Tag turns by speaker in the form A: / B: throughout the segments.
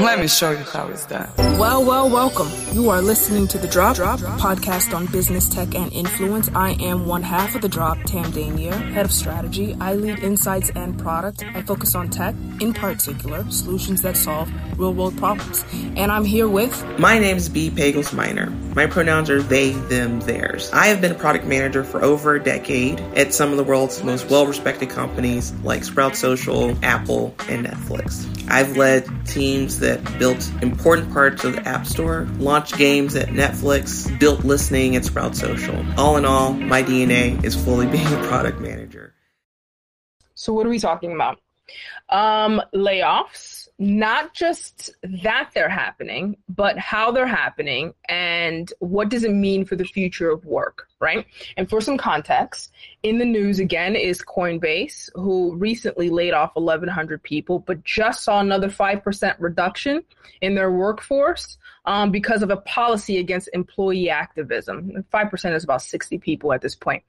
A: Let me show you how it's done.
B: Well, well, welcome. You are listening to The Drop, Drop podcast on business, tech, and influence. I am one half of The Drop, Tam Damier, head of strategy. I lead insights and product. I focus on tech, in particular, solutions that solve real world problems. And I'm here with.
C: My name is B. Pagels Minor. My pronouns are they, them, theirs. I have been a product manager for over a decade at some of the world's most well respected companies like Sprout Social, Apple, and Netflix. I've led teams that built important parts of the App Store, launched games at Netflix, built listening at Sprout Social. All in all, my DNA is fully being a product manager.
B: So, what are we talking about? Um, layoffs not just that they're happening, but how they're happening and what does it mean for the future of work, right? And for some context, in the news again is Coinbase, who recently laid off 1,100 people, but just saw another 5% reduction in their workforce um, because of a policy against employee activism. 5% is about 60 people at this point.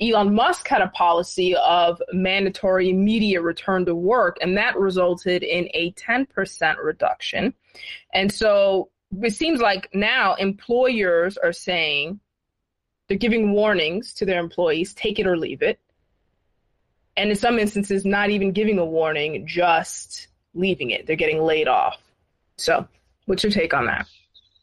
B: Elon Musk had a policy of mandatory immediate return to work, and that resulted in a 10% reduction. And so it seems like now employers are saying they're giving warnings to their employees take it or leave it. And in some instances, not even giving a warning, just leaving it. They're getting laid off. So, what's your take on that?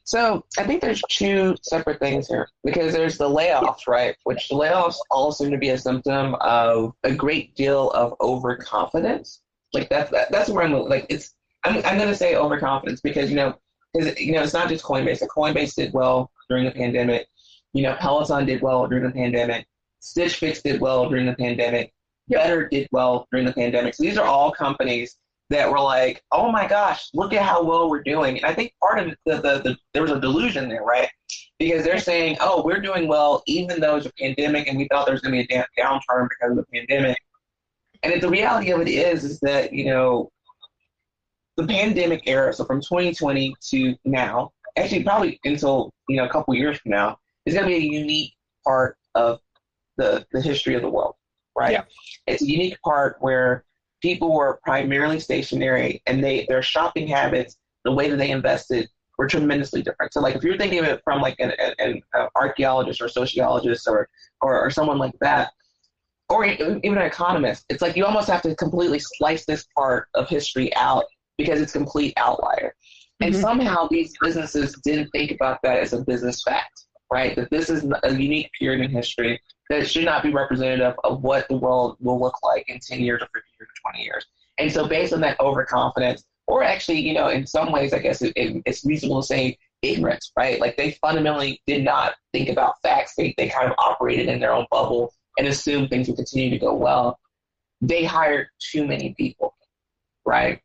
D: So I think there's two separate things here because there's the layoffs, right? Which the layoffs all seem to be a symptom of a great deal of overconfidence. Like that's that, that's where I'm like it's I'm I'm gonna say overconfidence because you know because you know it's not just Coinbase. Coinbase did well during the pandemic. You know Peloton did well during the pandemic. Stitch Fix did well during the pandemic. Better did well during the pandemic. So these are all companies that were like, oh my gosh, look at how well we're doing. And I think part of the, the, the there was a delusion there, right? Because they're saying, oh, we're doing well even though it's a pandemic and we thought there was going to be a damn downturn because of the pandemic. And the reality of it is, is that, you know, the pandemic era, so from 2020 to now, actually probably until, you know, a couple years from now, is going to be a unique part of the, the history of the world, right? Yeah. It's a unique part where people were primarily stationary and they their shopping habits, the way that they invested were tremendously different. So like if you're thinking of it from like an, an, an archaeologist or sociologist or, or, or someone like that, or even an economist, it's like you almost have to completely slice this part of history out because it's complete outlier. And mm-hmm. somehow these businesses didn't think about that as a business fact, right? That this is a unique period in history that should not be representative of what the world will look like in 10 years or 50 years or 20 years. And so, based on that overconfidence, or actually, you know, in some ways, I guess it, it, it's reasonable to say ignorance, right? Like they fundamentally did not think about facts. They, they kind of operated in their own bubble and assumed things would continue to go well. They hired too many people, right?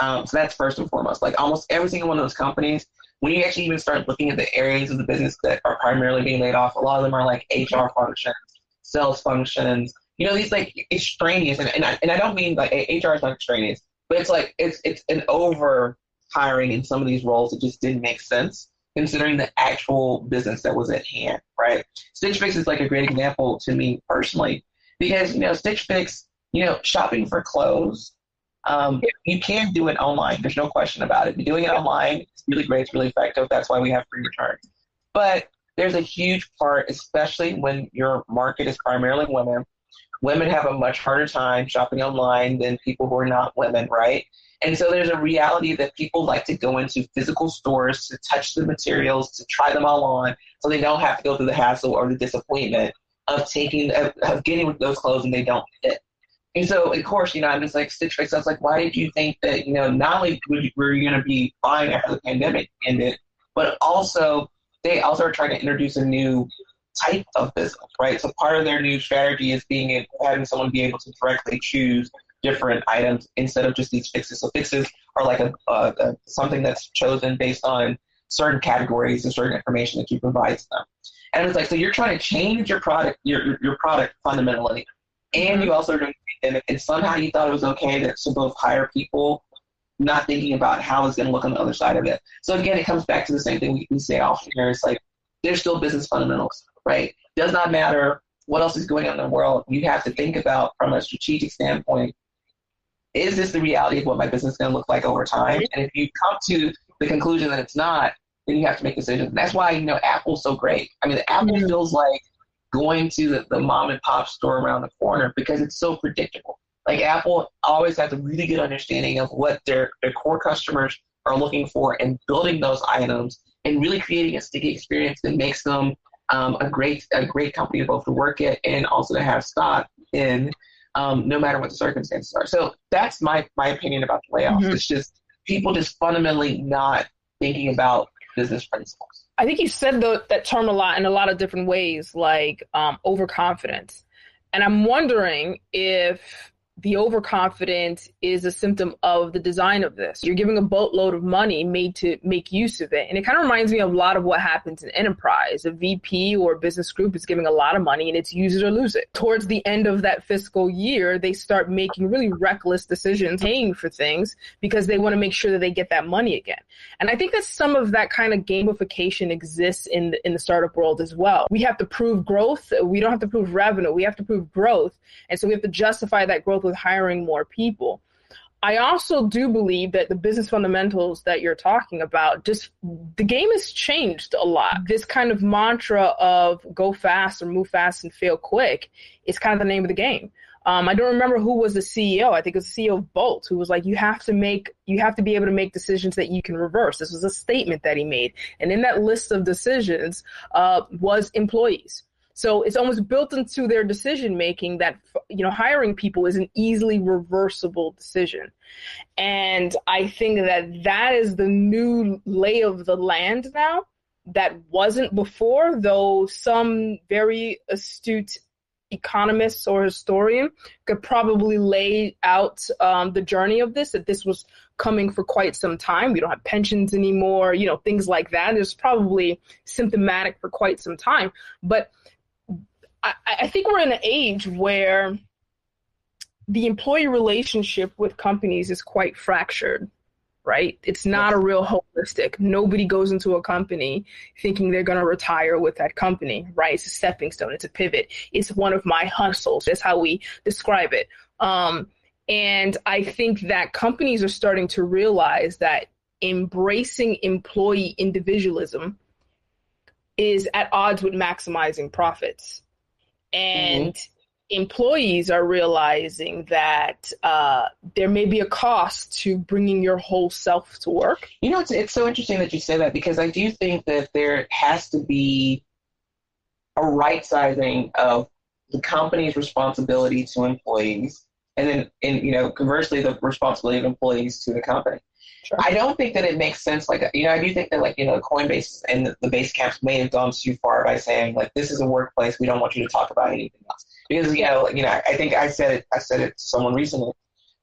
D: Um, so that's first and foremost. Like almost every single one of those companies when you actually even start looking at the areas of the business that are primarily being laid off, a lot of them are like HR functions, sales functions, you know, these like extraneous, and, and, I, and I don't mean like HR is not extraneous, but it's like it's it's an over hiring in some of these roles that just didn't make sense considering the actual business that was at hand, right? Stitch Fix is like a great example to me personally because you know Stitch Fix, you know, shopping for clothes um, you can do it online. There's no question about it. Doing it online is really great. It's really effective. That's why we have free returns. But there's a huge part, especially when your market is primarily women. Women have a much harder time shopping online than people who are not women, right? And so there's a reality that people like to go into physical stores to touch the materials, to try them all on, so they don't have to go through the hassle or the disappointment of taking of, of getting those clothes and they don't fit. And so, of course, you know, I'm just like Stitch Fix. I was like, why did you think that, you know, not only were you going to be fine after the pandemic ended, but also they also are trying to introduce a new type of business, right? So part of their new strategy is being able, having someone be able to directly choose different items instead of just these fixes. So fixes are like a, a something that's chosen based on certain categories and certain information that you provide to them. And it's like, so you're trying to change your product, your, your product fundamentally, and you also are doing and, and somehow you thought it was okay to, to both hire people, not thinking about how it's going to look on the other side of it. So again, it comes back to the same thing we, we say often here. It's like there's still business fundamentals, right? Does not matter what else is going on in the world. You have to think about from a strategic standpoint is this the reality of what my business is going to look like over time? And if you come to the conclusion that it's not, then you have to make decisions. And that's why, you know, Apple's so great. I mean, Apple mm-hmm. feels like going to the, the mom and pop store around the corner because it's so predictable. Like Apple always has a really good understanding of what their, their core customers are looking for and building those items and really creating a sticky experience that makes them um, a great a great company to both to work at and also to have stock in um, no matter what the circumstances are. So that's my my opinion about the layoffs. Mm-hmm. It's just people just fundamentally not thinking about business principles.
B: I think you said the, that term a lot in a lot of different ways, like um, overconfidence. And I'm wondering if the overconfident is a symptom of the design of this. You're giving a boatload of money made to make use of it. And it kind of reminds me of a lot of what happens in enterprise. A VP or a business group is giving a lot of money and it's use it or lose it. Towards the end of that fiscal year, they start making really reckless decisions, paying for things because they want to make sure that they get that money again. And I think that some of that kind of gamification exists in the, in the startup world as well. We have to prove growth. We don't have to prove revenue. We have to prove growth. And so we have to justify that growth with hiring more people. I also do believe that the business fundamentals that you're talking about, just the game has changed a lot. This kind of mantra of go fast or move fast and fail quick is kind of the name of the game. Um, I don't remember who was the CEO. I think it was the CEO of Bolt who was like, you have to make, you have to be able to make decisions that you can reverse. This was a statement that he made. And in that list of decisions uh, was employees. So it's almost built into their decision making that you know hiring people is an easily reversible decision. And I think that that is the new lay of the land now that wasn't before, though some very astute economists or historian could probably lay out um, the journey of this, that this was coming for quite some time. We don't have pensions anymore, you know, things like that. It's probably symptomatic for quite some time. But I, I think we're in an age where the employee relationship with companies is quite fractured right? It's not a real holistic. Nobody goes into a company thinking they're going to retire with that company, right? It's a stepping stone. It's a pivot. It's one of my hustles. That's how we describe it. Um, and I think that companies are starting to realize that embracing employee individualism is at odds with maximizing profits and mm-hmm. employees are realizing that uh, there may be a cost to bringing your whole self to work.
D: You know, it's it's so interesting that you say that because I do think that there has to be a right sizing of the company's responsibility to employees, and then, in you know, conversely, the responsibility of employees to the company. Sure. I don't think that it makes sense. Like, you know, I do think that, like, you know, Coinbase and the, the base camps may have gone too far by saying, like, this is a workplace. We don't want you to talk about anything else. Because, you know, you know, I think I said it. I said it to someone recently.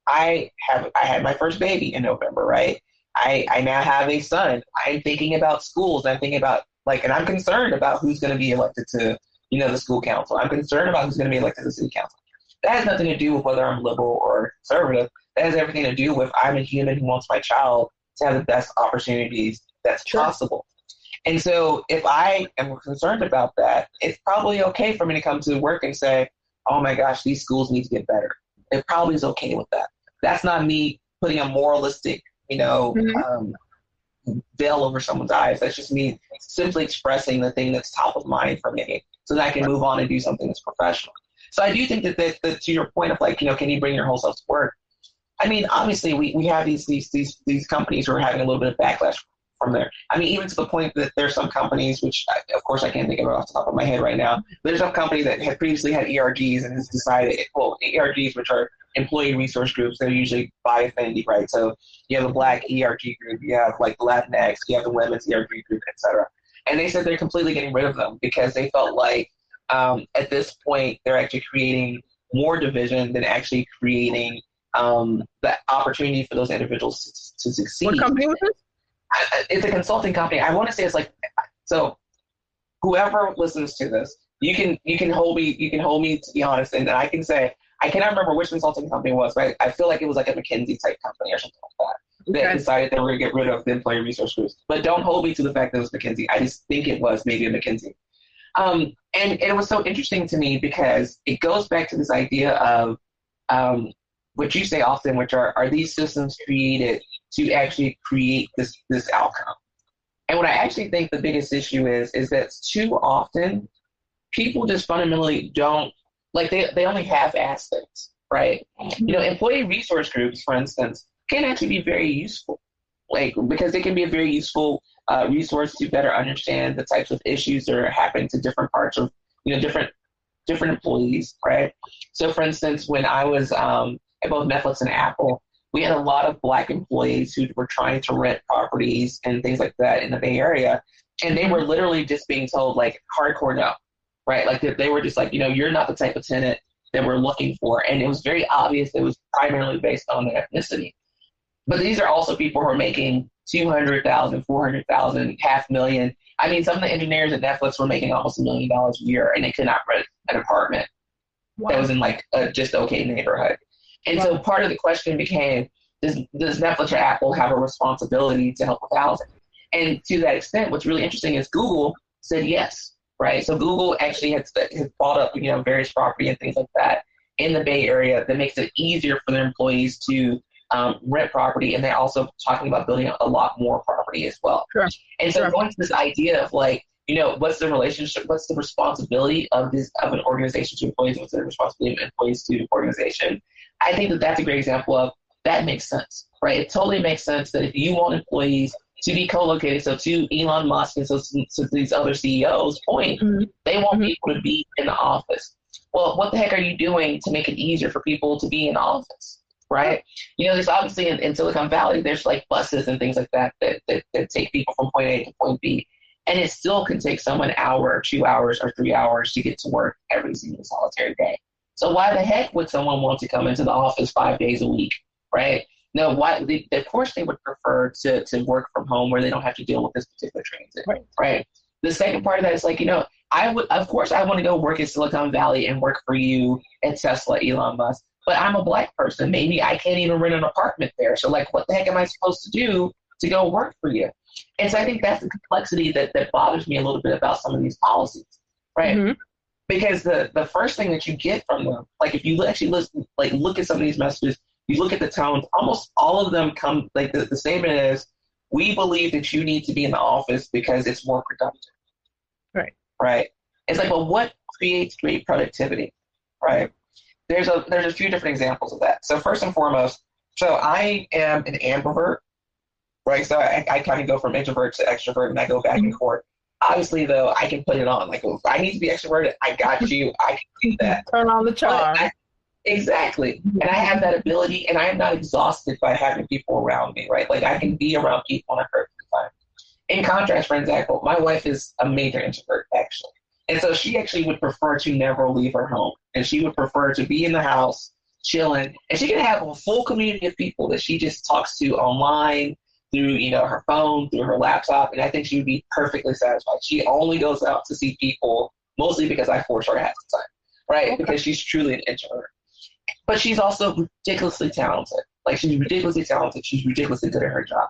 D: I have I had my first baby in November, right? I I now have a son. I'm thinking about schools. I'm thinking about like, and I'm concerned about who's going to be elected to, you know, the school council. I'm concerned about who's going to be elected to the city council. That has nothing to do with whether I'm liberal or conservative. That has everything to do with I'm a human who wants my child to have the best opportunities that's sure. possible. And so if I am concerned about that, it's probably okay for me to come to work and say, oh my gosh, these schools need to get better. It probably is okay with that. That's not me putting a moralistic, you know, mm-hmm. um, veil over someone's eyes. That's just me simply expressing the thing that's top of mind for me so that I can move on and do something that's professional. So I do think that, that, that to your point of like, you know, can you bring your whole self to work? I mean, obviously, we, we have these, these these these companies who are having a little bit of backlash from there. I mean, even to the point that there's some companies, which of course I can't think of off the top of my head right now. There's some company that had previously had ERGs and has decided, well, ERGs, which are employee resource groups, they're usually by affinity, right? So you have a black ERG group, you have like Latinx, you have the women's ERG group, etc. And they said they're completely getting rid of them because they felt like um, at this point they're actually creating more division than actually creating um, the opportunity for those individuals to, to succeed.
B: What company was this?
D: It's a consulting company. I want to say it's like so. Whoever listens to this, you can you can hold me you can hold me to be honest, and I can say I cannot remember which consulting company it was, but I feel like it was like a McKinsey type company or something like that. Okay. That decided they were going to get rid of the employee resource groups. But don't hold me to the fact that it was McKinsey. I just think it was maybe a McKinsey. Um, and, and, it was so interesting to me because it goes back to this idea of um, what you say often, which are are these systems created to actually create this this outcome? And what I actually think the biggest issue is is that too often people just fundamentally don't like they they only have aspects, right? You know, employee resource groups, for instance, can actually be very useful, like because they can be a very useful uh, resource to better understand the types of issues that are happening to different parts of you know different different employees, right? So, for instance, when I was um, at both Netflix and Apple, we had a lot of black employees who were trying to rent properties and things like that in the Bay Area, and they were literally just being told like hardcore no, right? Like they were just like, you know, you're not the type of tenant that we're looking for, and it was very obvious it was primarily based on their ethnicity. But these are also people who are making 200,000, 400,000, half million. I mean, some of the engineers at Netflix were making almost a million dollars a year and they could not rent an apartment wow. that was in like a just okay neighborhood. And wow. so part of the question became, does, does Netflix or Apple have a responsibility to help with housing? And to that extent, what's really interesting is Google said yes, right? So Google actually has, has bought up, you know, various property and things like that in the Bay Area that makes it easier for their employees to um, rent property, and they're also talking about building a lot more property as well.
B: Sure.
D: And so
B: sure.
D: going to this idea of like, you know, what's the relationship, what's the responsibility of this of an organization to employees, what's the responsibility of employees to the organization? I think that that's a great example of that makes sense, right? It totally makes sense that if you want employees to be co-located, so to Elon Musk and so to these other CEOs' point, mm-hmm. they want mm-hmm. people to be in the office. Well, what the heck are you doing to make it easier for people to be in the office? right? You know, there's obviously in, in, Silicon Valley, there's like buses and things like that that, that that take people from point A to point B. And it still can take someone an hour or two hours or three hours to get to work every single solitary day. So why the heck would someone want to come into the office five days a week, right? No, why? They, of course, they would prefer to, to work from home where they don't have to deal with this particular transit, right? right? The second part of that is like, you know, I would, of course, I want to go work in Silicon Valley and work for you at Tesla, Elon Musk but I'm a black person. Maybe I can't even rent an apartment there. So, like, what the heck am I supposed to do to go work for you? And so I think that's the complexity that, that bothers me a little bit about some of these policies, right? Mm-hmm. Because the, the first thing that you get from them, like if you actually listen, like look at some of these messages, you look at the tones, almost all of them come, like the, the statement is, we believe that you need to be in the office because it's more productive.
B: Right.
D: Right. It's like, well, what creates great productivity? Right there's a there's a few different examples of that. So first and foremost, so I am an ambivert, right? So I, I kind of go from introvert to extrovert, and I go back and mm-hmm. forth. Obviously, though, I can put it on. Like, if I need to be extroverted, I got you. I can do that.
B: Turn on the charm. I,
D: exactly. And I have that ability, and I am not exhausted by having people around me, right? Like, I can be around people on a perfect time. In contrast, for example, my wife is a major introvert, actually. And so she actually would prefer to never leave her home. And she would prefer to be in the house, chilling. And she can have a full community of people that she just talks to online, through, you know, her phone, through her laptop. And I think she would be perfectly satisfied. She only goes out to see people mostly because I force her half the time, right? Okay. Because she's truly an introvert. But she's also ridiculously talented. Like she's ridiculously talented. She's ridiculously good at her job.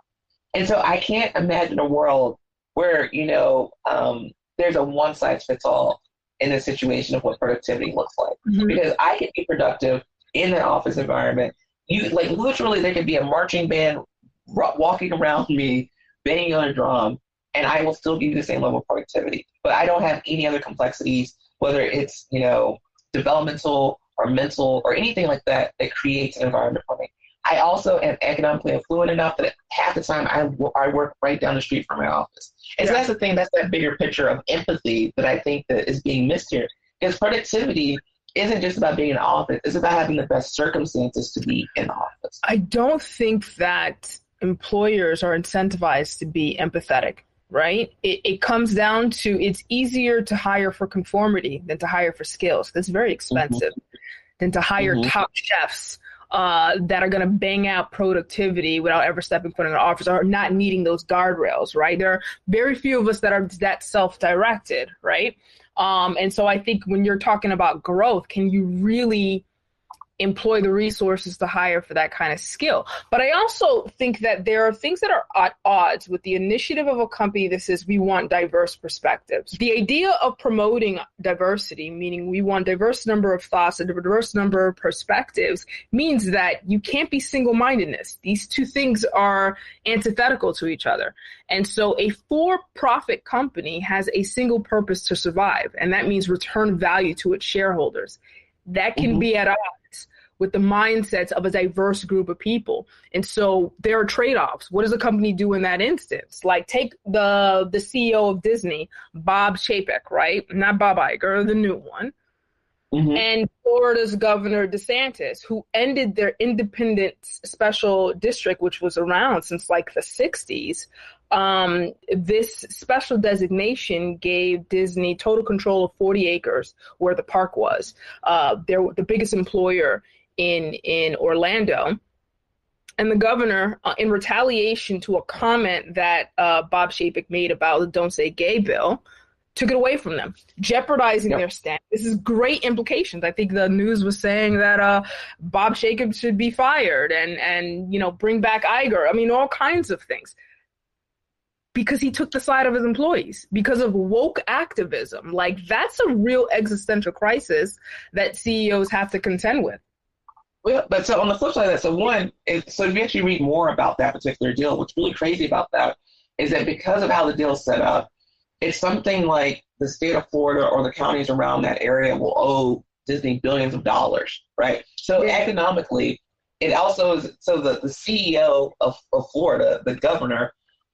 D: And so I can't imagine a world where, you know, um, there's a one size fits all in a situation of what productivity looks like. Mm-hmm. Because I can be productive in an office environment. You like literally there could be a marching band walking around me, banging on a drum, and I will still give you the same level of productivity. But I don't have any other complexities, whether it's you know developmental or mental or anything like that that creates an environment for me. I also am economically affluent enough that half the time I, I work right down the street from my office. And yeah. so that's the thing, that's that bigger picture of empathy that I think that is being missed here. Because productivity isn't just about being in the office, it's about having the best circumstances to be in the office.
B: I don't think that employers are incentivized to be empathetic, right? It, it comes down to it's easier to hire for conformity than to hire for skills. That's very expensive. Mm-hmm. Than to hire mm-hmm. top chefs uh, that are going to bang out productivity without ever stepping foot in an office or not needing those guardrails, right? There are very few of us that are that self-directed, right? Um, and so I think when you're talking about growth, can you really employ the resources to hire for that kind of skill. But I also think that there are things that are at odds with the initiative of a company that says we want diverse perspectives. The idea of promoting diversity, meaning we want diverse number of thoughts, a diverse number of perspectives, means that you can't be single-mindedness. These two things are antithetical to each other. And so a for-profit company has a single purpose to survive, and that means return value to its shareholders. That can mm-hmm. be at odds with the mindsets of a diverse group of people. And so there are trade-offs. What does a company do in that instance? Like take the the CEO of Disney, Bob Chapek, right? Not Bob Iger, the new one. Mm-hmm. And Florida's Governor DeSantis, who ended their independent special district, which was around since like the 60s. Um, this special designation gave Disney total control of 40 acres where the park was. Uh, they're the biggest employer in in Orlando. And the governor, uh, in retaliation to a comment that uh, Bob Chapek made about the "Don't Say Gay" bill, took it away from them, jeopardizing yep. their stand. This is great implications. I think the news was saying that uh, Bob Chapek should be fired and and you know bring back Iger. I mean, all kinds of things because he took the side of his employees because of woke activism. Like that's a real existential crisis that CEOs have to contend with.
D: Well, but so on the flip side of that, so one, it, so if you actually read more about that particular deal, what's really crazy about that is that because of how the deal is set up, it's something like the state of Florida or the counties around that area will owe Disney billions of dollars, right? So yeah. economically, it also is so the, the CEO of, of Florida, the governor,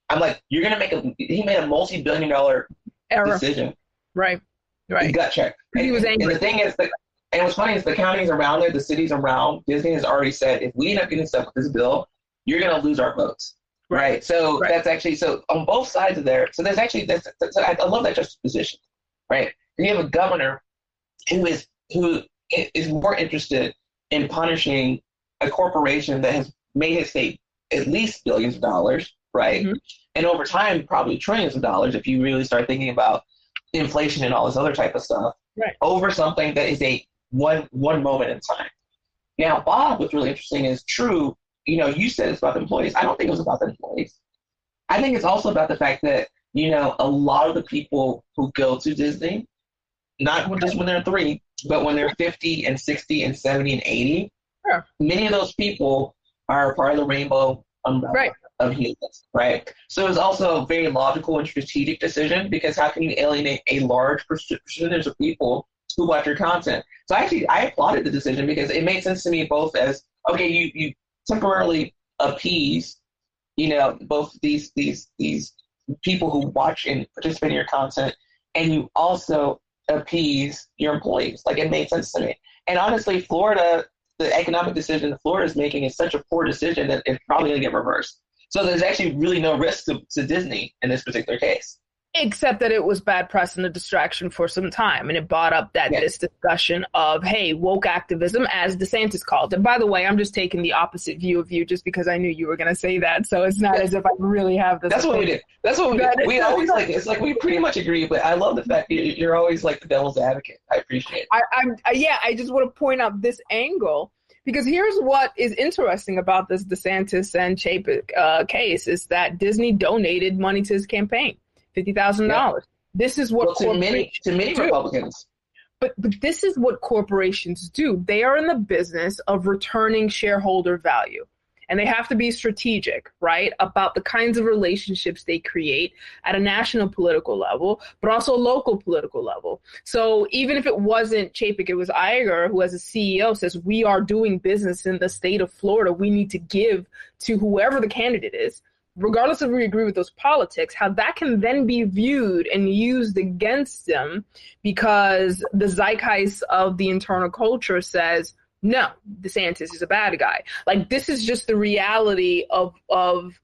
D: I'm like, you're gonna make a he made a multi billion dollar Error. decision.
B: Right. Right.
D: Gut check. And,
B: he was angry.
D: And the thing is the and what's funny is the counties around there, the cities around, Disney has already said if we end up getting stuck with this bill, you're going to lose our votes. Right. So right. that's actually so on both sides of there. So there's actually that's, that's I love that juxtaposition. Right. And you have a governor who is who is more interested in punishing a corporation that has made his state at least billions of dollars, right? Mm-hmm. And over time, probably trillions of dollars if you really start thinking about inflation and all this other type of stuff.
B: Right.
D: Over something that is a one one moment in time. Now, Bob, what's really interesting is true. You know, you said it's about the employees. I don't think it was about the employees. I think it's also about the fact that you know a lot of the people who go to Disney, not just when they're three, but when they're 50 and 60 and 70 and 80,
B: sure.
D: many of those people are part of the rainbow umbrella
B: right.
D: of humans, right? So it's also a very logical and strategic decision because how can you alienate a large percentage of people who watch your content? So I actually, I applauded the decision because it made sense to me both as okay, you you temporarily appease, you know, both these these these people who watch and participate in your content, and you also appease your employees. Like it made sense to me. And honestly, Florida, the economic decision Florida is making is such a poor decision that it's probably going to get reversed. So there's actually really no risk to, to Disney in this particular case
B: except that it was bad press and a distraction for some time and it brought up that yes. this discussion of hey woke activism as desantis called it. By the way i'm just taking the opposite view of you just because i knew you were going to say that so it's not as if i really have this
D: that's opinion. what we did that's what we did we always like it's like we pretty much agree but i love the fact that you're always like the devil's advocate. I appreciate it. I,
B: I'm, I, yeah i just want to point out this angle because here's what is interesting about this DeSantis and Chapek uh, case is that Disney donated money to his campaign fifty thousand yeah. dollars. This is what
D: well, to many to many do. Republicans.
B: But but this is what corporations do. They are in the business of returning shareholder value. And they have to be strategic, right, about the kinds of relationships they create at a national political level, but also local political level. So even if it wasn't Chapek, it was Iger who, as a CEO, says we are doing business in the state of Florida. We need to give to whoever the candidate is regardless of we agree with those politics, how that can then be viewed and used against them because the zeitgeist of the internal culture says, no, DeSantis is a bad guy. Like this is just the reality of of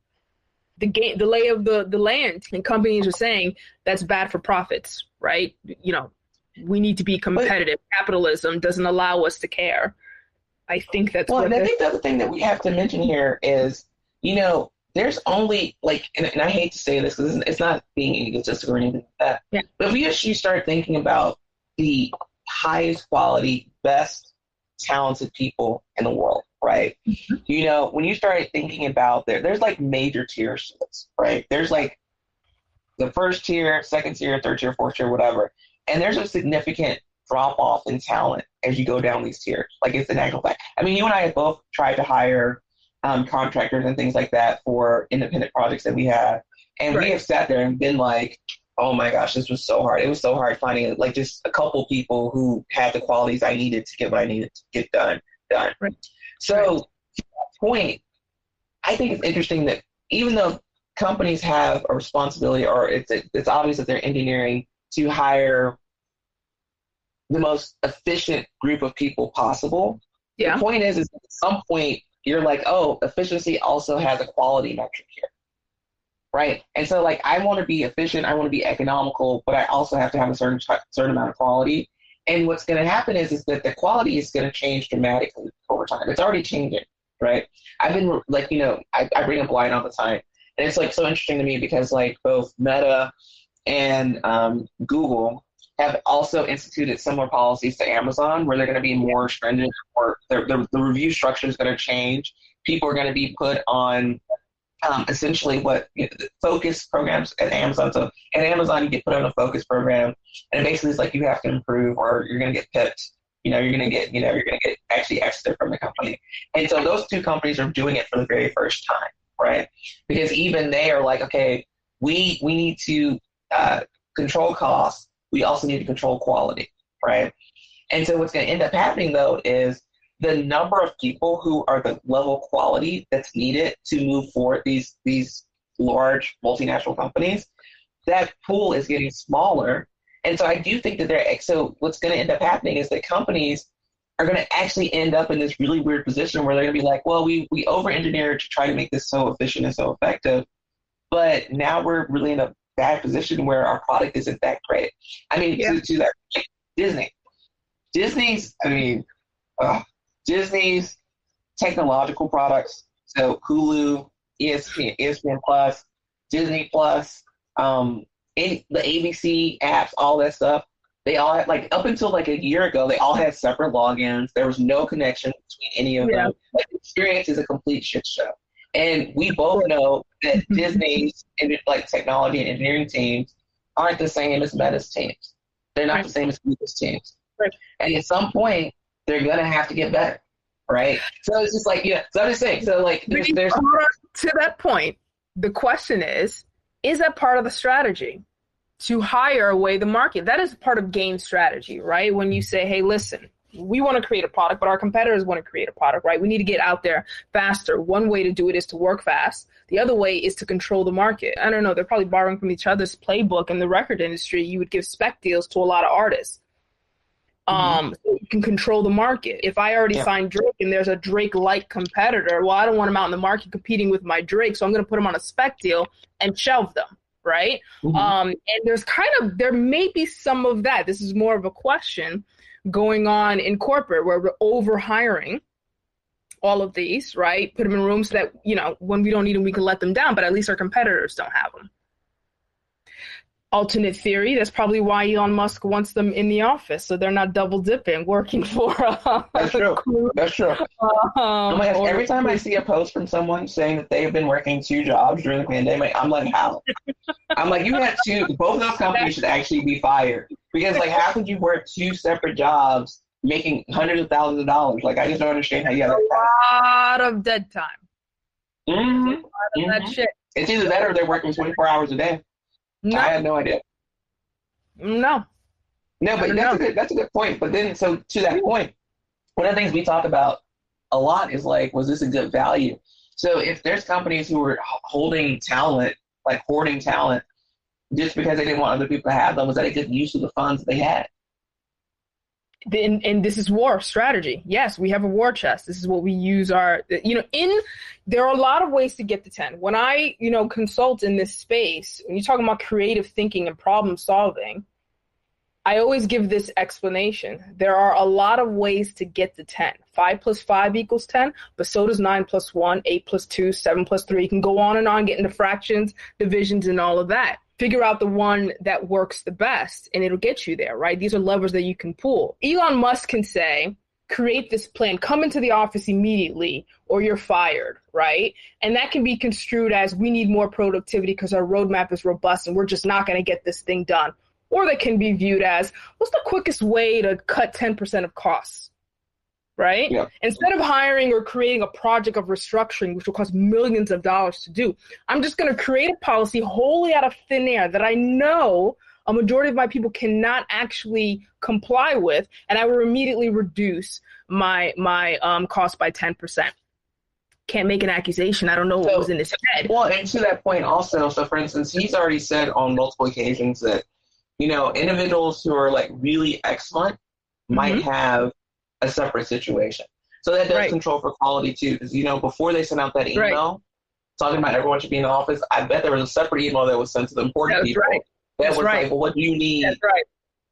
B: the game, the lay of the the land, and companies are saying that's bad for profits, right? You know, we need to be competitive. But, Capitalism doesn't allow us to care. I think that's
D: well. and I think the other thing that we have to mention here is, you know, there's only like, and, and I hate to say this because it's, it's, not being egotistical or anything like that.
B: Yeah.
D: But if we actually start thinking about the highest quality, best talented people in the world, right?
B: Mm-hmm.
D: You know, when you start thinking about there, there's like major tiers to this, right? There's like the first tier, second tier, third tier, fourth tier, whatever. And there's a significant drop off in talent as you go down these tiers. Like it's an actual fact. I mean, you and I have both tried to hire um, contractors and things like that for independent projects that we have. And
B: Right.
D: we have sat there and been like, oh my gosh, this was so hard. It was so hard finding like just a couple people who had the qualities I needed to get what I needed to get done done.
B: Right.
D: So
B: Right.
D: to that point, I think it's interesting that even though companies have a responsibility or it's it's obvious that they're engineering to hire the most efficient group of people possible.
B: Yeah.
D: The point is, is at some point you're like, oh, efficiency also has a quality metric here, right? And so, like, I want to be efficient, I want to be economical, but I also have to have a certain certain amount of quality. And what's going to happen is, is that the quality is going to change dramatically over time. It's already changing, right? I've been like, you know, I, I bring up line all the time, and it's like so interesting to me because like both Meta and um, Google have also instituted similar policies to Amazon, where they're going to be more stringent, or the, the, review structure is going to change. People are going to be put on um, essentially what you know, focus programs at Amazon. So at Amazon, you get put on a focus program, and it basically it's like you have to improve, or you're going to get pipped. You know, you're going to get, you know, you're going to get actually exited from the company. And so those two companies are doing it for the very first time, right? Because even they are like, okay, we we need to uh, control costs. We also need to control quality, right? And so what's going to end up happening though is the number of people who are the level quality that's needed to move forward these these large multinational companies, that pool is getting smaller. And so I do think that they're so what's going to end up happening is that companies are going to actually end up in this really weird position where they're going to be like, well, we we over engineered to try to make this so efficient and so effective, but now we're really in a bad position where our product isn't that great. I mean,
B: Yeah.
D: to, to that Disney, Disney's, I mean, uh, Disney's technological products, so Hulu, ESPN, ESPN Plus, Disney Plus, um, any, the ABC apps, all that stuff. They all had, like up until like a year ago, they all had separate logins. There was no connection between any of
B: Yeah.
D: them. Like, the experience is a complete shit show. And we both know that Disney's and like technology and engineering teams aren't the same as Meta's teams. They're not
B: Right.
D: the same as Google's teams.
B: Right.
D: And at some point, they're gonna have to get better, right? So it's just like yeah. So I'm just saying. So like there's, there's
B: to that point, the question is, is that part of the strategy to hire away the market? That is part of game strategy, right? When you say, hey, listen, we want to create a product, but our competitors want to create a product, right? We need to get out there faster. One way to do it is to work fast. The other way is to control the market. I don't know. They're probably borrowing from each other's playbook in the record industry. You would give spec deals to a lot of artists. Um, so you can control the market. If I already
D: Yeah.
B: signed Drake and there's a Drake-like competitor, well, I don't want him out in the market competing with my Drake, so I'm going to put him on a spec deal and shelve them, right?
D: Mhm.
B: Um, and there's kind of there may be some of that. This is more of a question going on in corporate where we're over hiring all of these, right? Put them in rooms that you know when we don't need them, we can let them down, but at least our competitors don't have them. Alternate theory. That's probably why Elon Musk wants them in the office, so they're not double dipping, working for. Uh,
D: That's true. That's true.
B: Um,
D: gosh, every time I see a post from someone saying that they've been working two jobs during the pandemic, I'm like, how? I'm like, you had two. Both of those companies should actually be fired because, like, how could you work two separate jobs making hundreds of thousands of dollars? Like, I just don't understand how you have
B: a lot of dead time.
D: Mhm.
B: That
D: Mhm.
B: shit.
D: It's either that or they're working 24 hours a day.
B: No,
D: I had no idea.
B: no.
D: No, but that's a good that's a good point. But then, so to that point, one of the things we talk about a lot is like, was this a good value? So if there's companies who are holding talent, like hoarding talent, just because they didn't want other people to have them, was that a good use of the funds they had?
B: And, and this is war strategy. Yes, we have a war chest. This is what we use our, you know, in, there are a lot of ways to get to 10. When I, you know, consult in this space, when you're talking about creative thinking and problem solving, I always give this explanation. There are a lot of ways to get to 10. 5 plus 5 equals 10, but so does 9 plus 1, 8 plus 2, 7 plus 3. You can go on and on, get into fractions, divisions, and all of that. Figure out the one that works the best, and it'll get you there, right? These are levers that you can pull. Elon Musk can say, create this plan, come into the office immediately, or you're fired, right? And that can be construed as we need more productivity because our roadmap is robust and we're just not going to get this thing done. Or that can be viewed as what's the quickest way to cut 10% of costs, right?
D: Yeah.
B: Instead of hiring or creating a project of restructuring, which will cost millions of dollars to do, I'm just going to create a policy wholly out of thin air that I know a majority of my people cannot actually comply with, and I will immediately reduce my my um, cost by ten percent. Can't make an accusation. I don't know what
D: So-
B: was in his head.
D: Well, and to that point also, so for instance, he's already said on multiple occasions that, you know, individuals who are like really excellent might
B: Mhm.
D: have a separate situation. So that does
B: Right.
D: control for quality too, because you know, before they sent out that
B: Right.
D: email talking about everyone should be in the office, I bet there was a separate email that was sent to the important
B: That's
D: people
B: right.
D: that
B: That's
D: was
B: right.
D: like, well, what do you need
B: right.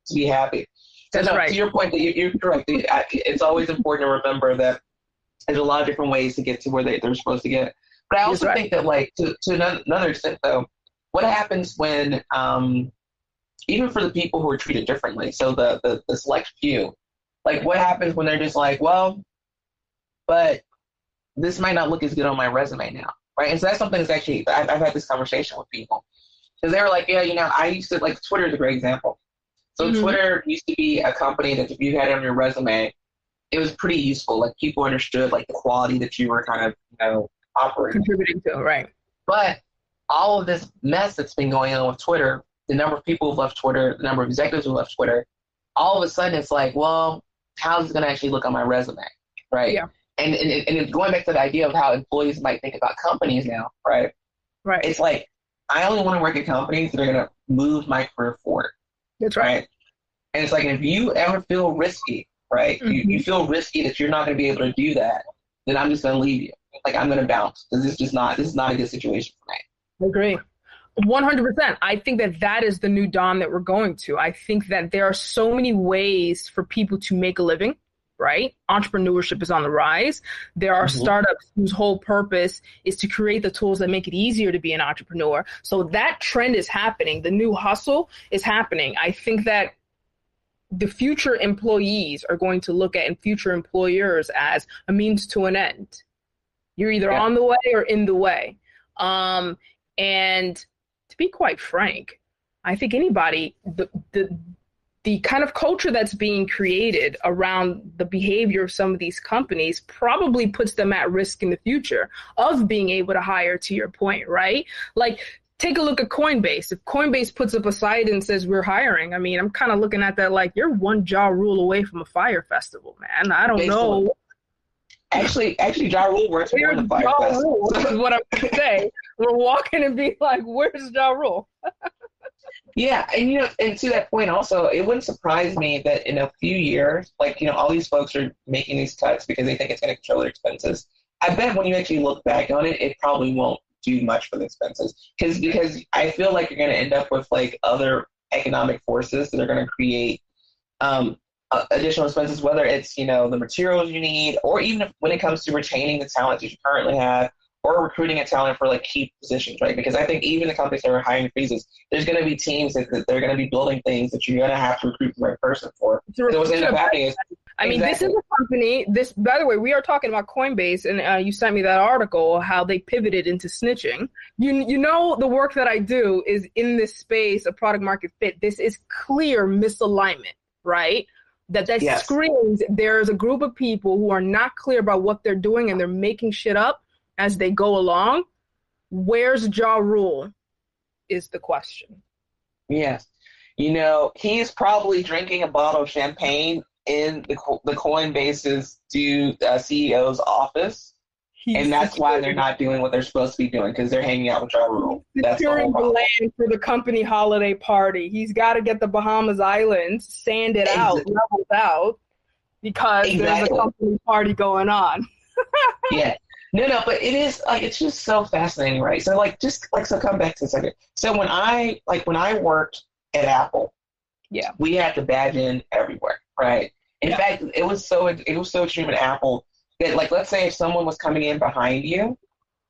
D: to be happy? So
B: That's
D: no,
B: right.
D: To your point, that you, you're correct. It's always important to remember that there's a lot of different ways to get to where they, they're supposed to get. But I also
B: right.
D: think that, like, to, to another extent, though, what happens when, um, even for the people who are treated differently, so the, the, the select few, like, what happens when they're just like, well, but this might not look as good on my resume now, right? And so that's something that's actually, I've, I've had this conversation with people. Because they were like, yeah, you know, I used to, like, Twitter is a great example. So
B: Mhm.
D: Twitter used to be a company that if you had it on your resume, it was pretty useful. Like people understood like the quality that you were kind of, you know, operating.
B: Contributing to right.
D: But all of this mess that's been going on with Twitter, the number of people who've left Twitter, the number of executives who left Twitter, all of a sudden it's like, well, how's it going to actually look on my resume, right?
B: Yeah.
D: And, and and it's going back to the idea of how employees might think about companies now, right?
B: Right.
D: It's like I only want to work at companies that are going to move my career forward
B: That's right.
D: right? And it's like if you ever feel risky, right? You,
B: Mhm.
D: you feel risky that you're not going to be able to do that, then I'm just going to leave you. Like I'm going to bounce because this is just not this is not a good situation for me.
B: I agree. 100%. I think that that is the new dawn that we're going to. I think that there are so many ways for people to make a living, right? Entrepreneurship is on the rise. There are
D: Mhm.
B: startups whose whole purpose is to create the tools that make it easier to be an entrepreneur. So that trend is happening. The new hustle is happening. I think that the future employees are going to look at and future employers as a means to an end. You're either
D: Yeah.
B: on the way or in the way. Um, and to be quite frank, I think anybody the the the kind of culture that's being created around the behavior of some of these companies probably puts them at risk in the future of being able to hire to your point, right? Like take a look at Coinbase. If Coinbase puts up a site and says we're hiring, I mean, I'm kind of looking at that like you're one Ja Rule away from a Fyre Festival, man. I don't know.
D: Actually, actually, Ja Rule works for
B: Where's
D: the Fyre
B: Ja
D: Fest.
B: Rule? Is what I'm gonna say. We're walking and being like, "Where's Ja Rule?"
D: Yeah, and you know, and to that point, also, it wouldn't surprise me that in a few years, like you know, all these folks are making these cuts because they think it's going to control their expenses. I bet when you actually look back on it, it probably won't do much for the expenses because because I feel like you're going to end up with like other economic forces that are going to create um, uh, additional expenses, whether it's you know the materials you need, or even if, when it comes to retaining the talent that you currently have, or recruiting a talent for like key positions, right? Because I think even the companies that are hiring freezes, there's going to be teams that, that they're going to be building things that you're going to have to recruit the right person for. So what's end up happening is
B: I mean, this is a company. This, by the way, we are talking about Coinbase, and uh, you sent me that article how they pivoted into snitching. You, you know, the work that I do is in this space of product market fit. This is clear misalignment, right? That that
D: Yes.
B: screams there's a group of people who are not clear about what they're doing and they're making shit up as they go along. Where's Ja Rule? Is the question.
D: Yes. You know, he's probably drinking a bottle of champagne in the the Coinbase's due uh, CEO's office, and that's why they're not doing what they're supposed to be doing because they're hanging out with Ja Rule. That's the
B: securing the land for the company holiday party. He's got to get the Bahamas Islands sanded out,
D: Exactly.
B: leveled out, because there's a company party going on.
D: yeah. No, no, but it is like it's just so fascinating, right? So like just like so come back to a second. So when I like when I worked at Apple,
B: Yeah.
D: we had to badge in everywhere, right? In
B: Yeah.
D: fact, it was so it was so extreme at Apple that like let's say if someone was coming in behind you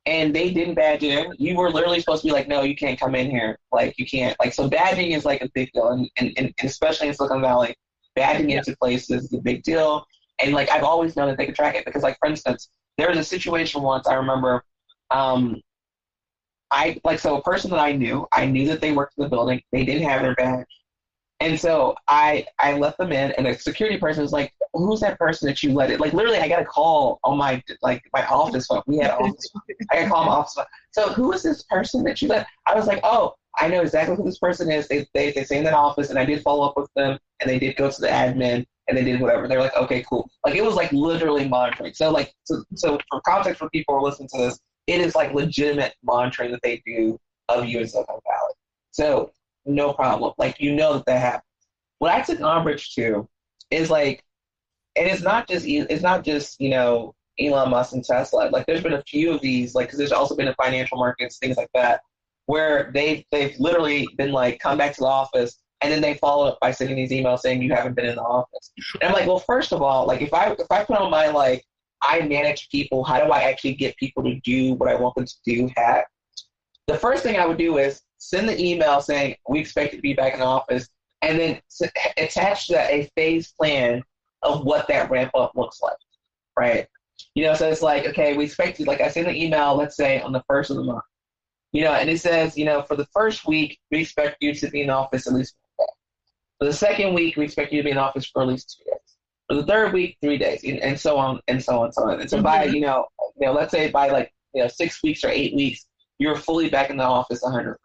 D: and they didn't badge in, you were literally supposed to be like, no, you can't come in here. Like you can't like so badging is like a big deal and, and, and especially in Silicon Valley, badging
B: Yeah.
D: into places is a big deal. And like I've always known that they could track it because, like for instance, there was a situation once I remember. Um, I like so a person that I knew, I knew that they worked in the building. They didn't have their badge, and so I I let them in, and a security person was like, "Who's that person that you let it?" Like literally, I got a call on my like my office phone. We had office. I got a call on my office phone. So who is this person that you let? I was like, "Oh, I know exactly who this person is. They they they stay in that office, and I did follow up with them, and they did go to the admin, and they did whatever. They're like, okay, cool. Like it was like literally monitoring. So like so, so for context for people who are listening to this, it is like legitimate monitoring that they do of you in Silicon Valley. So no problem. Like you know that that happens. What I took umbrage to is like, and it's not just it's not just you know Elon Musk and Tesla. Like there's been a few of these. Like because there's also been in financial markets things like that where they've they've literally been like come back to the office and then they follow up by sending these emails saying you haven't been in the office. And I'm like, well, first of all, like if I if I put on my like I manage people, how do I actually get people to do what I want them to do hat? The first thing I would do is send the email saying we expect you to be back in office, and then attach that a phase plan of what that ramp up looks like, right? You know, so it's like, okay, we expect you, like I send an email, let's say on the first of the month, you know, and it says, you know, for the first week, we expect you to be in office at least one day. For the second week, we expect you to be in office for at least two days. For the third week, three days, and, and so on and so on and so on. And so by, mm-hmm. you know, you know, let's say by like, you know, six weeks or eight weeks, you're fully back in the office 100%.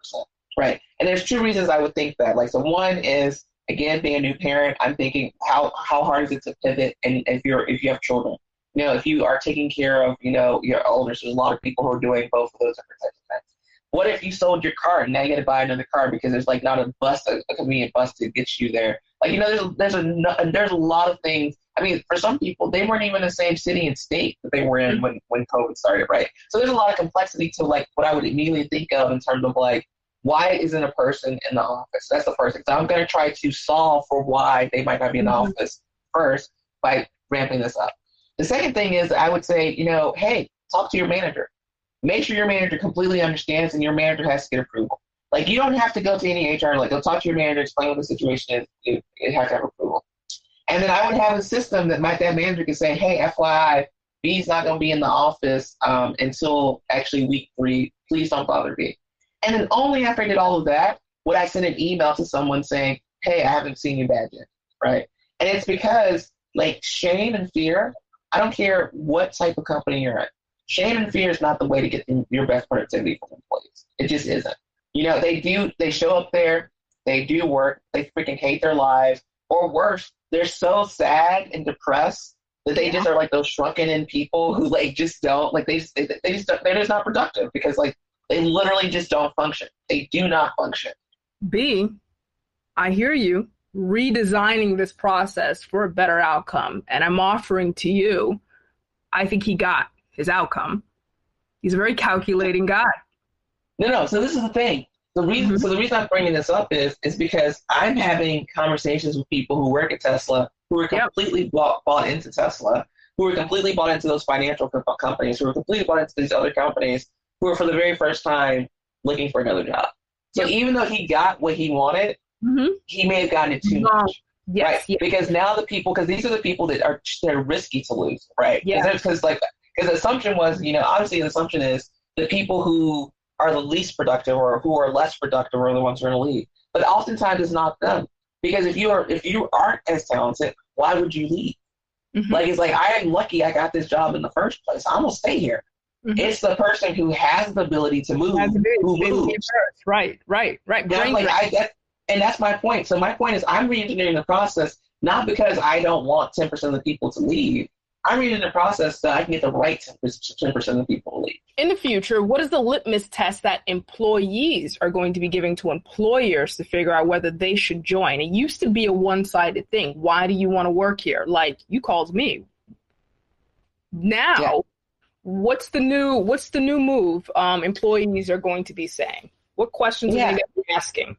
D: Right. And there's two reasons I would think that. Like, so one is, again, being a new parent, I'm thinking how, how hard is it to pivot and if you're, if you have children, you know, if you are taking care of, you know, your elders, there's a lot of people who are doing both of those different types of things. What if you sold your car and now you got to buy another car because there's like not a bus, a, a convenient bus to get you there? Like you know, there's there's a there's a lot of things. I mean, for some people, they weren't even in the same city and state that they were in when when COVID started, right? So there's a lot of complexity to like what I would immediately think of in terms of like why isn't a person in the office? That's the first thing. So I'm going to try to solve for why they might not be in the mm-hmm. office first by ramping this up. The second thing is I would say, you know, hey, talk to your manager. Make sure your manager completely understands and your manager has to get approval. Like you don't have to go to any HR, like go talk to your manager, explain what the situation is, you, you have to have approval. And then I would have a system that my that manager could say, hey, FYI, B's not going to be in the office um, until actually week three. Please don't bother B. And then only after I did all of that would I send an email to someone saying, hey, I haven't seen you badge yet, right? And it's because like shame and fear, I don't care what type of company you're at. Shame and fear is not the way to get your best productivity from employees. It just isn't. You know, they do, they show up there, they do work, they freaking hate their lives, or worse, they're so sad and depressed that they yeah. just are like those shrunken in people who like just don't like they just they, they just they're just not productive because like they literally just don't function. They do not function.
B: B, I hear you redesigning this process for a better outcome, and I'm offering to you. I think he got his outcome. He's a very calculating guy.
D: No, no. So this is the thing. The reason, mm-hmm. so the reason I'm bringing this up is, is because I'm having conversations with people who work at Tesla, who are completely yep. bought, bought into Tesla, who are completely bought into those financial companies, who are completely bought into these other companies, who are for the very first time looking for another job. So yep. even though he got what he wanted, mm-hmm. he may have gotten it too much. Yes, right? Yes. Because now the people, because these are the people that are they're risky to lose, right? Yeah. Because like because the assumption was, you know, obviously the assumption is the people who are the least productive or who are less productive are the ones who are going to leave. But oftentimes it's not them. Because if you are if you aren't as talented, why would you leave? Mm-hmm. Like it's like I am lucky I got this job in the first place. I'm gonna stay here. Mm-hmm. It's the person who has the ability to move who moves.
B: Right, right, right.
D: like, I, that, and that's my point. So my point is I'm re-engineering the process not because I don't want 10% of the people to leave, I'm reading the process so I can get the right 10% of the people to leave.
B: In the future, what is the litmus test that employees are going to be giving to employers to figure out whether they should join? It used to be a one sided thing. Why do you want to work here? Like, you called me. Now, yeah. what's the new what's the new move um, employees are going to be saying? What questions yeah. are they going to be asking?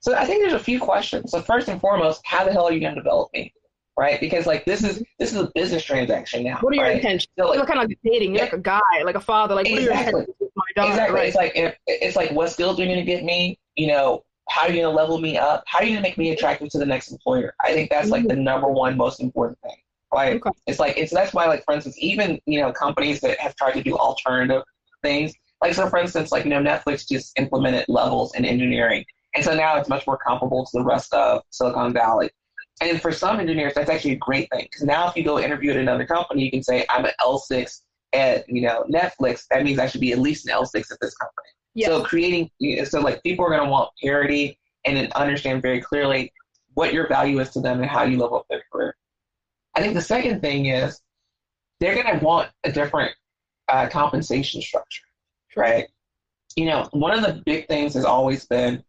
D: So I think there's a few questions. So first and foremost, how the hell are you going to develop me? Right? Because like this is this is a business transaction now.
B: What are your
D: right?
B: intentions? So, like, You're kind of like dating. You're like a guy, like a father. Like
D: exactly. Daughter, exactly. Right? It's like if, it's like what skills are you going to get me? You know, how are you going to level me up? How are you going to make me attractive to the next employer? I think that's like the number one most important thing, Right?
B: Okay.
D: It's like it's that's why like for instance, even you know companies that have tried to do alternative things, like so for instance, like you know Netflix just implemented levels in engineering, and so now it's much more comparable to the rest of Silicon Valley. And for some engineers, that's actually a great thing because now if you go interview at another company, you can say I'm an L6 at you know Netflix. That means I should be at least an L6 at this company.
B: Yes.
D: So creating, so like people are going to want parity and then understand very clearly what your value is to them and how you level up their career. I think the second thing is they're going to want a different uh, compensation structure, right? You know, one of the big things has always been,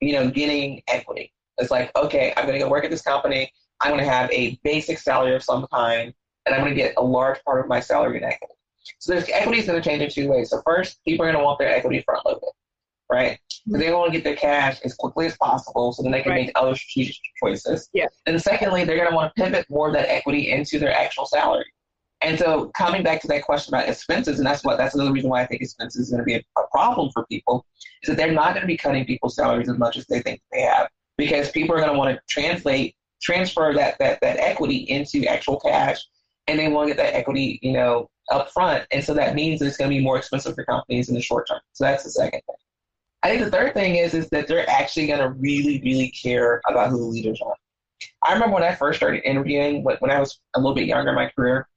D: you know, getting equity. It's like, okay, I'm going to go work at this company. I'm going to have a basic salary of some kind, and I'm going to get a large part of my salary in equity. So there's equity is going to change in two ways. So first, people are going to want their equity front loaded, right? So they want to get their cash as quickly as possible so then they can
B: Right.
D: make other strategic choices.
B: Yeah.
D: And secondly, they're going to want to pivot more of that equity into their actual salary. And so coming back to that question about expenses, and that's what that's another reason why I think expenses is going to be a, a problem for people, is that they're not going to be cutting people's salaries as much as they think they have because people are going to want to translate transfer that, that that equity into actual cash and they want to get that equity, you know, up front. And so that means that it's going to be more expensive for companies in the short term. So that's the second thing. I think the third thing is is that they're actually going to really, really care about who the leaders are. I remember when I first started interviewing, when I was a little bit younger in my career,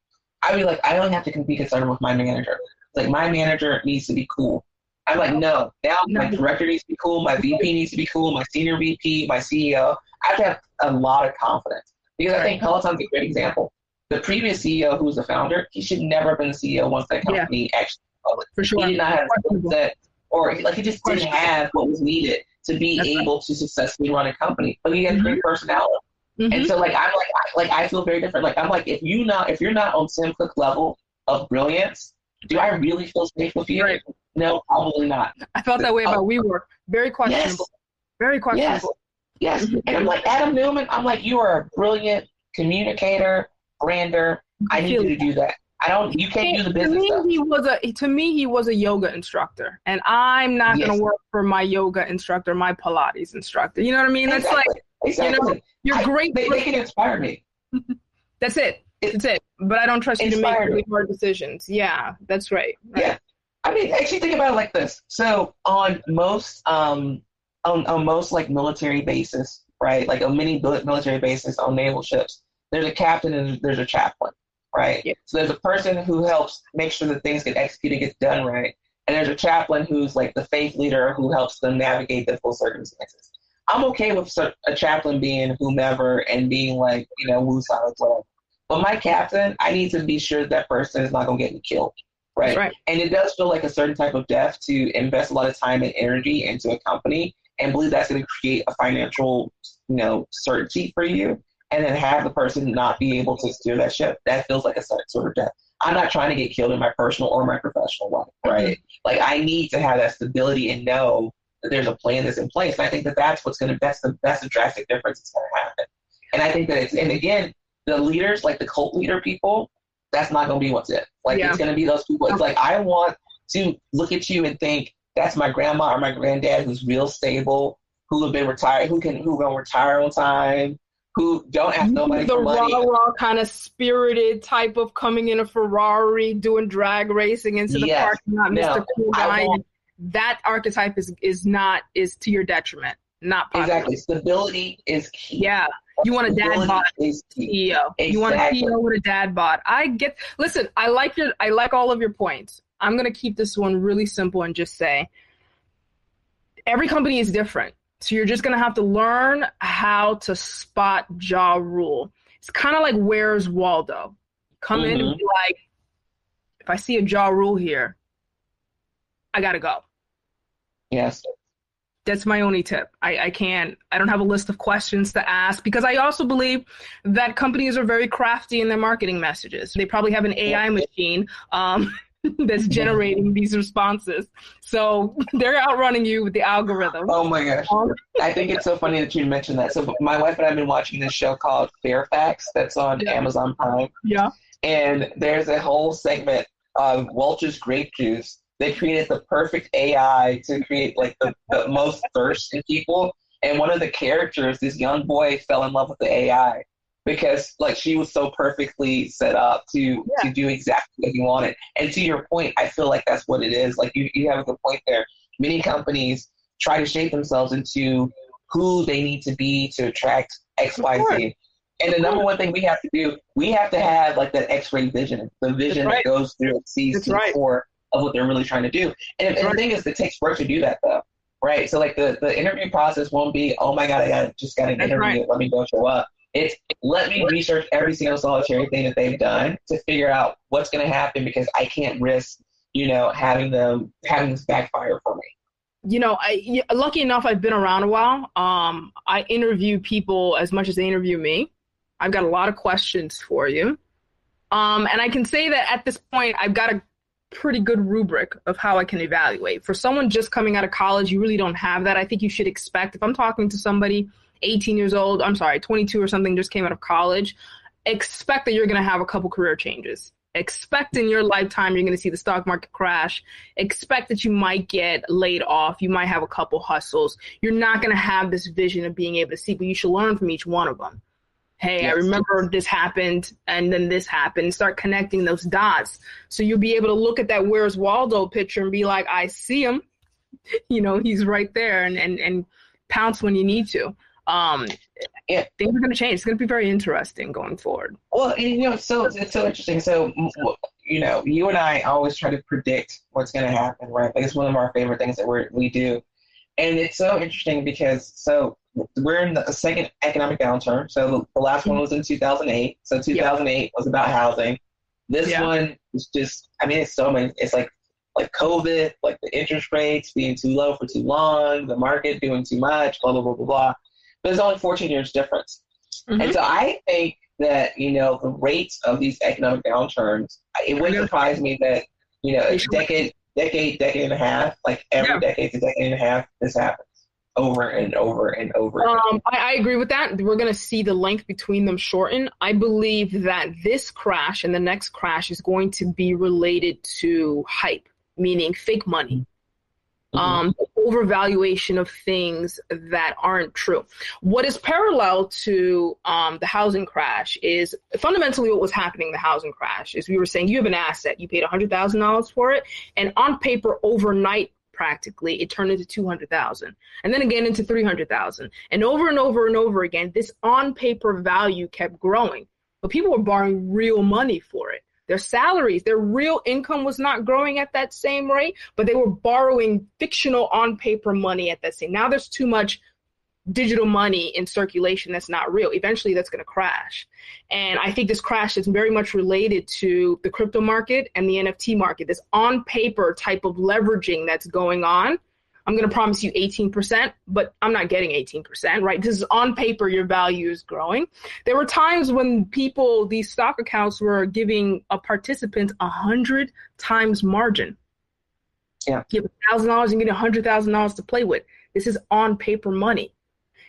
D: I'd be like, I don't have to be concerned with my manager. Like my manager needs to be cool. I'm like, no. Now my director needs to be cool. My VP needs to be cool. My senior VP, my CEO. I have to have a lot of confidence because I think Peloton's a great example. The previous CEO, who was the founder, he should never have been the CEO once that
B: Yeah.
D: company actually public.
B: For sure.
D: He did not have the skill
B: Questionable.
D: set, or like he just didn't have what was needed to be
B: That's right.
D: able to successfully run a company. But he had great personality.
B: Mhm.
D: And so like I'm like I, like I feel very different. Like I'm like if you not if you're not on Sam Cook level of brilliance, do I really feel safe with you?
B: Right.
D: No, probably not.
B: I felt that way about WeWork. Very questionable. Yes. Very
D: Yes.
B: questionable.
D: Yes.
B: Mhm.
D: And I'm like Adam Neumann, I'm like, you are a brilliant communicator, brander. I need you to do that. I don't you can't do the
B: to
D: business
B: me,
D: stuff.
B: he was a to me he was a yoga instructor, and I'm not
D: Yes.
B: going to work for my yoga instructor, my Pilates instructor. You know what I mean? That's like
D: exactly.
B: you know, you're
D: I-
B: great.
D: They, they can inspire me.
B: that's it.
D: It-
B: That's it. But I don't trust you to make really hard decisions. Yeah, that's right. right.
D: Yeah. I mean, actually think about it like this. So on most um on, on most like military bases, right? Like on many military bases on naval ships, there's a captain and there's a chaplain, right?
B: Yeah.
D: So there's a person who helps make sure that things get executed, gets done right, and there's a chaplain who's like the faith leader who helps them navigate difficult circumstances. I'm okay with a chaplain being whomever and being like, you know, woo whatever. But my captain, I need to be sure that person is not going to get me killed, right?
B: Right.
D: And it does feel like a certain type of death to invest a lot of time and energy into a company and believe that's going to create a financial, you know, certainty for you, and then have the person not be able to steer that ship. That feels like a certain sort of death. I'm not trying to get killed in my personal or my professional life, mm-hmm. right? Like I need to have that stability and know that there's a plan that's in place. And I think that that's what's going to that's the that's the drastic difference that's going to happen. And I think that it's and again the leaders like the cult leader people that's not going to be what's it. Like
B: Yeah.
D: it's going to be those people. It's like I want to look at you and think that's my grandma or my granddad who's real stable, who have been retired, who can who gonna retire on time, who don't ask mm-hmm. nobody
B: the
D: for money.
B: raw, raw kind of spirited type of coming in a Ferrari, doing drag racing into the
D: Yes.
B: parking lot, Mr. Cool Guy. That archetype is is not is to your detriment, not.
D: Exactly. Stability is key.
B: Yeah, you want a dad bod. CEO. You want a CEO with a dad bod. I get. Listen, I like your. I like all of your points. I'm gonna keep this one really simple and just say, every company is different. So you're just gonna have to learn how to spot Ja Rule. It's kind of like where's Waldo. Come in and mm-hmm. be like, if I see a Ja Rule here, I gotta go.
D: Yes.
B: That's my only tip. I, I can't, I don't have a list of questions to ask because I also believe that companies are very crafty in their marketing messages. They probably have an AI machine um, that's generating these responses. So they're outrunning you with the algorithm.
D: Oh my gosh.
B: Um,
D: I think it's so funny that you mentioned that. So my wife and I have been watching this show called Fairfax that's on
B: Yeah.
D: Amazon Prime.
B: yeah.
D: and there's a whole segment of Welch's grape juice. They created the perfect AI to create like the, the most thirst in people. And one of the characters, this young boy, fell in love with the AI. because like she was so perfectly set up to yeah. to do exactly what he wanted. And to your point, I feel like that's what it is. Like you, you have a good point there. Many companies try to shape themselves into who they need to be to attract X, Y, Z. And the number one thing we have to do, we have to have like that X-ray vision, the vision right. that goes through and sees the right. core of what they're really trying to do. And, and the thing is, it takes work to do that, though, right? So like the the interview process won't be, oh my god, I got just got an That's interview, let me go show up. It's let me research every single solitary thing that they've done to figure out what's going to happen because I can't risk, you know, having them having this backfire for me.
B: You know, I lucky enough I've been around a while. Um, I interview people as much as they interview me. I've got a lot of questions for you. Um, and I can say that at this point, I've got a pretty good rubric of how I can evaluate. For someone just coming out of college, you really don't have that. I think you should expect, if I'm talking to somebody 18 years old, I'm sorry, 22 or something, just came out of college, expect that you're going to have a couple career changes. Expect in your lifetime you're going to see the stock market crash. Expect that you might get laid off. You might have a couple hustles. You're not going to have this vision of being able to see, but you should learn from each one of them. Hey, yes. I remember this happened and then this happened. Start connecting those dots. So you'll be able to look at that Where's Waldo picture and be like, I see him. You know, he's right there and, and, and pounce when you need to um, yeah. things are going to change. It's going to be very interesting going forward.
D: Well, you know, so it's so interesting. So, you know, you and I always try to predict what's going to happen, right? Like it's one of our favorite things that we we do, and it's so interesting because so we're in the second economic downturn. So the last one was in 2008. So 2008 yep. was about housing. This yeah. one is just, I mean, it's so many. It's like like COVID, like the interest rates being too low for too long, the market doing too much, blah blah blah blah blah but there's only 14 years difference. Mm-hmm. And so I think that, you know, the rates of these economic downturns, it wouldn't surprise me that, you know, a decade, decade, decade and a half, like every yeah. decade to decade and a half, this happens over and over and over.
B: Um, I, I, agree with that. We're going to see the length between them shorten. I believe that this crash and the next crash is going to be related to hype, meaning fake money mm-hmm. um, overvaluation of things that aren't true. What is parallel to um, the housing crash is fundamentally what was happening in the housing crash is we were saying you have an asset, you paid $100,000 for it, and on paper, overnight, practically it turned into 200,000 and then again into 300,000 and over and over and over again this on paper value kept growing but people were borrowing real money for it their salaries, their real income was not growing at that same rate, but they were borrowing fictional on paper money at that same. Now there's too much digital money in circulation that's not real. Eventually that's going to crash. And I think this crash is very much related to the crypto market and the NFT market. This on paper type of leveraging that's going on I'm going to promise you 18%, but I'm not getting 18%, right? This is on paper, your value is growing. There were times when people, these stock accounts were giving a participant a hundred times margin.
D: Yeah.
B: Give a thousand dollars and get a hundred thousand dollars to play with. This is on paper money.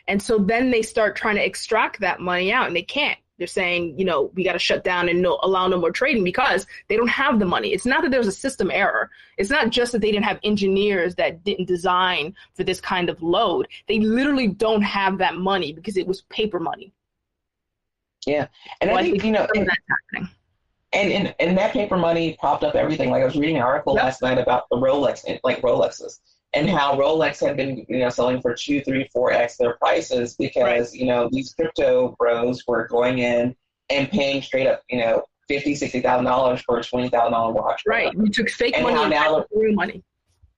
B: And so then they start trying to extract that money out and they can't they're saying, you know, we got to shut down and no, allow no more trading because they don't have the money. It's not that there's a system error. It's not just that they didn't have engineers that didn't design for this kind of load. They literally don't have that money because it was paper money.
D: Yeah, and so I, think, you know, and, and, and and that paper money popped up everything. Like I was reading an article yep. last night about the Rolex, like Rolexes and how Rolex had been, you know, selling for two, three, four x their prices because right. you know these crypto bros were going in and paying straight up, you know, fifty, sixty thousand dollars for a twenty thousand dollar watch.
B: Right, you took fake and money and now real money.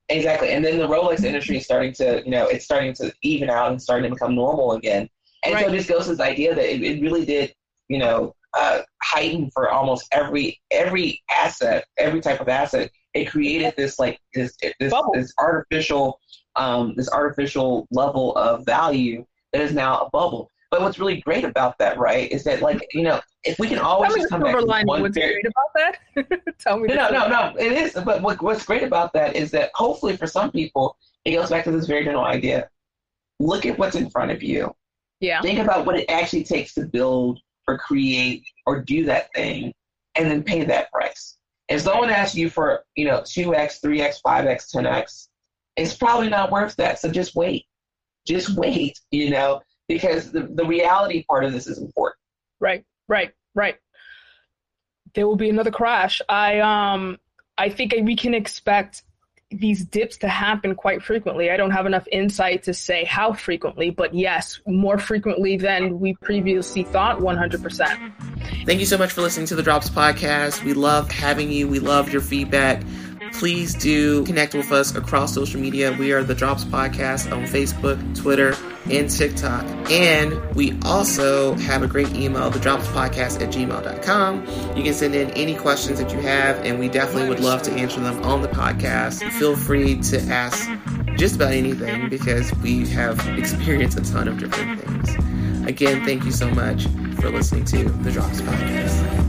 D: Exactly, and then the Rolex industry is starting to, you know, it's starting to even out and starting to become normal again. And right. so this goes to this idea that it, it really did, you know, uh, heighten for almost every every asset, every type of asset it created this like this this, this artificial um, this artificial level of value that is now a bubble. But what's really great about that, right, is that like you know if we can always
B: Tell
D: just come back to one
B: what's great about that? Tell me.
D: No, no, no, it is. But what, what's great about that is that hopefully for some people it goes back to this very general idea. Look at what's in front of you.
B: Yeah.
D: Think about what it actually takes to build or create or do that thing, and then pay that price. If someone asks you for, you know, 2x, 3x, 5x, 10x, it's probably not worth that. So just wait. Just wait, you know, because the, the reality part of this is important.
B: right, right, right. There will be another crash. I um I think we can expect these dips to happen quite frequently. I don't have enough insight to say how frequently, but yes, more frequently than we previously thought, 100%.
D: Thank you so much for listening to the Drops podcast. We love having you. We love your feedback. Please do connect with us across social media. We are the Drops Podcast on Facebook, Twitter, and TikTok. And we also have a great email, the Drops Podcast at gmail.com. You can send in any questions that you have, and we definitely would love to answer them on the podcast. Feel free to ask just about anything because we have experienced a ton of different things. Again, thank you so much for listening to the Drops Podcast.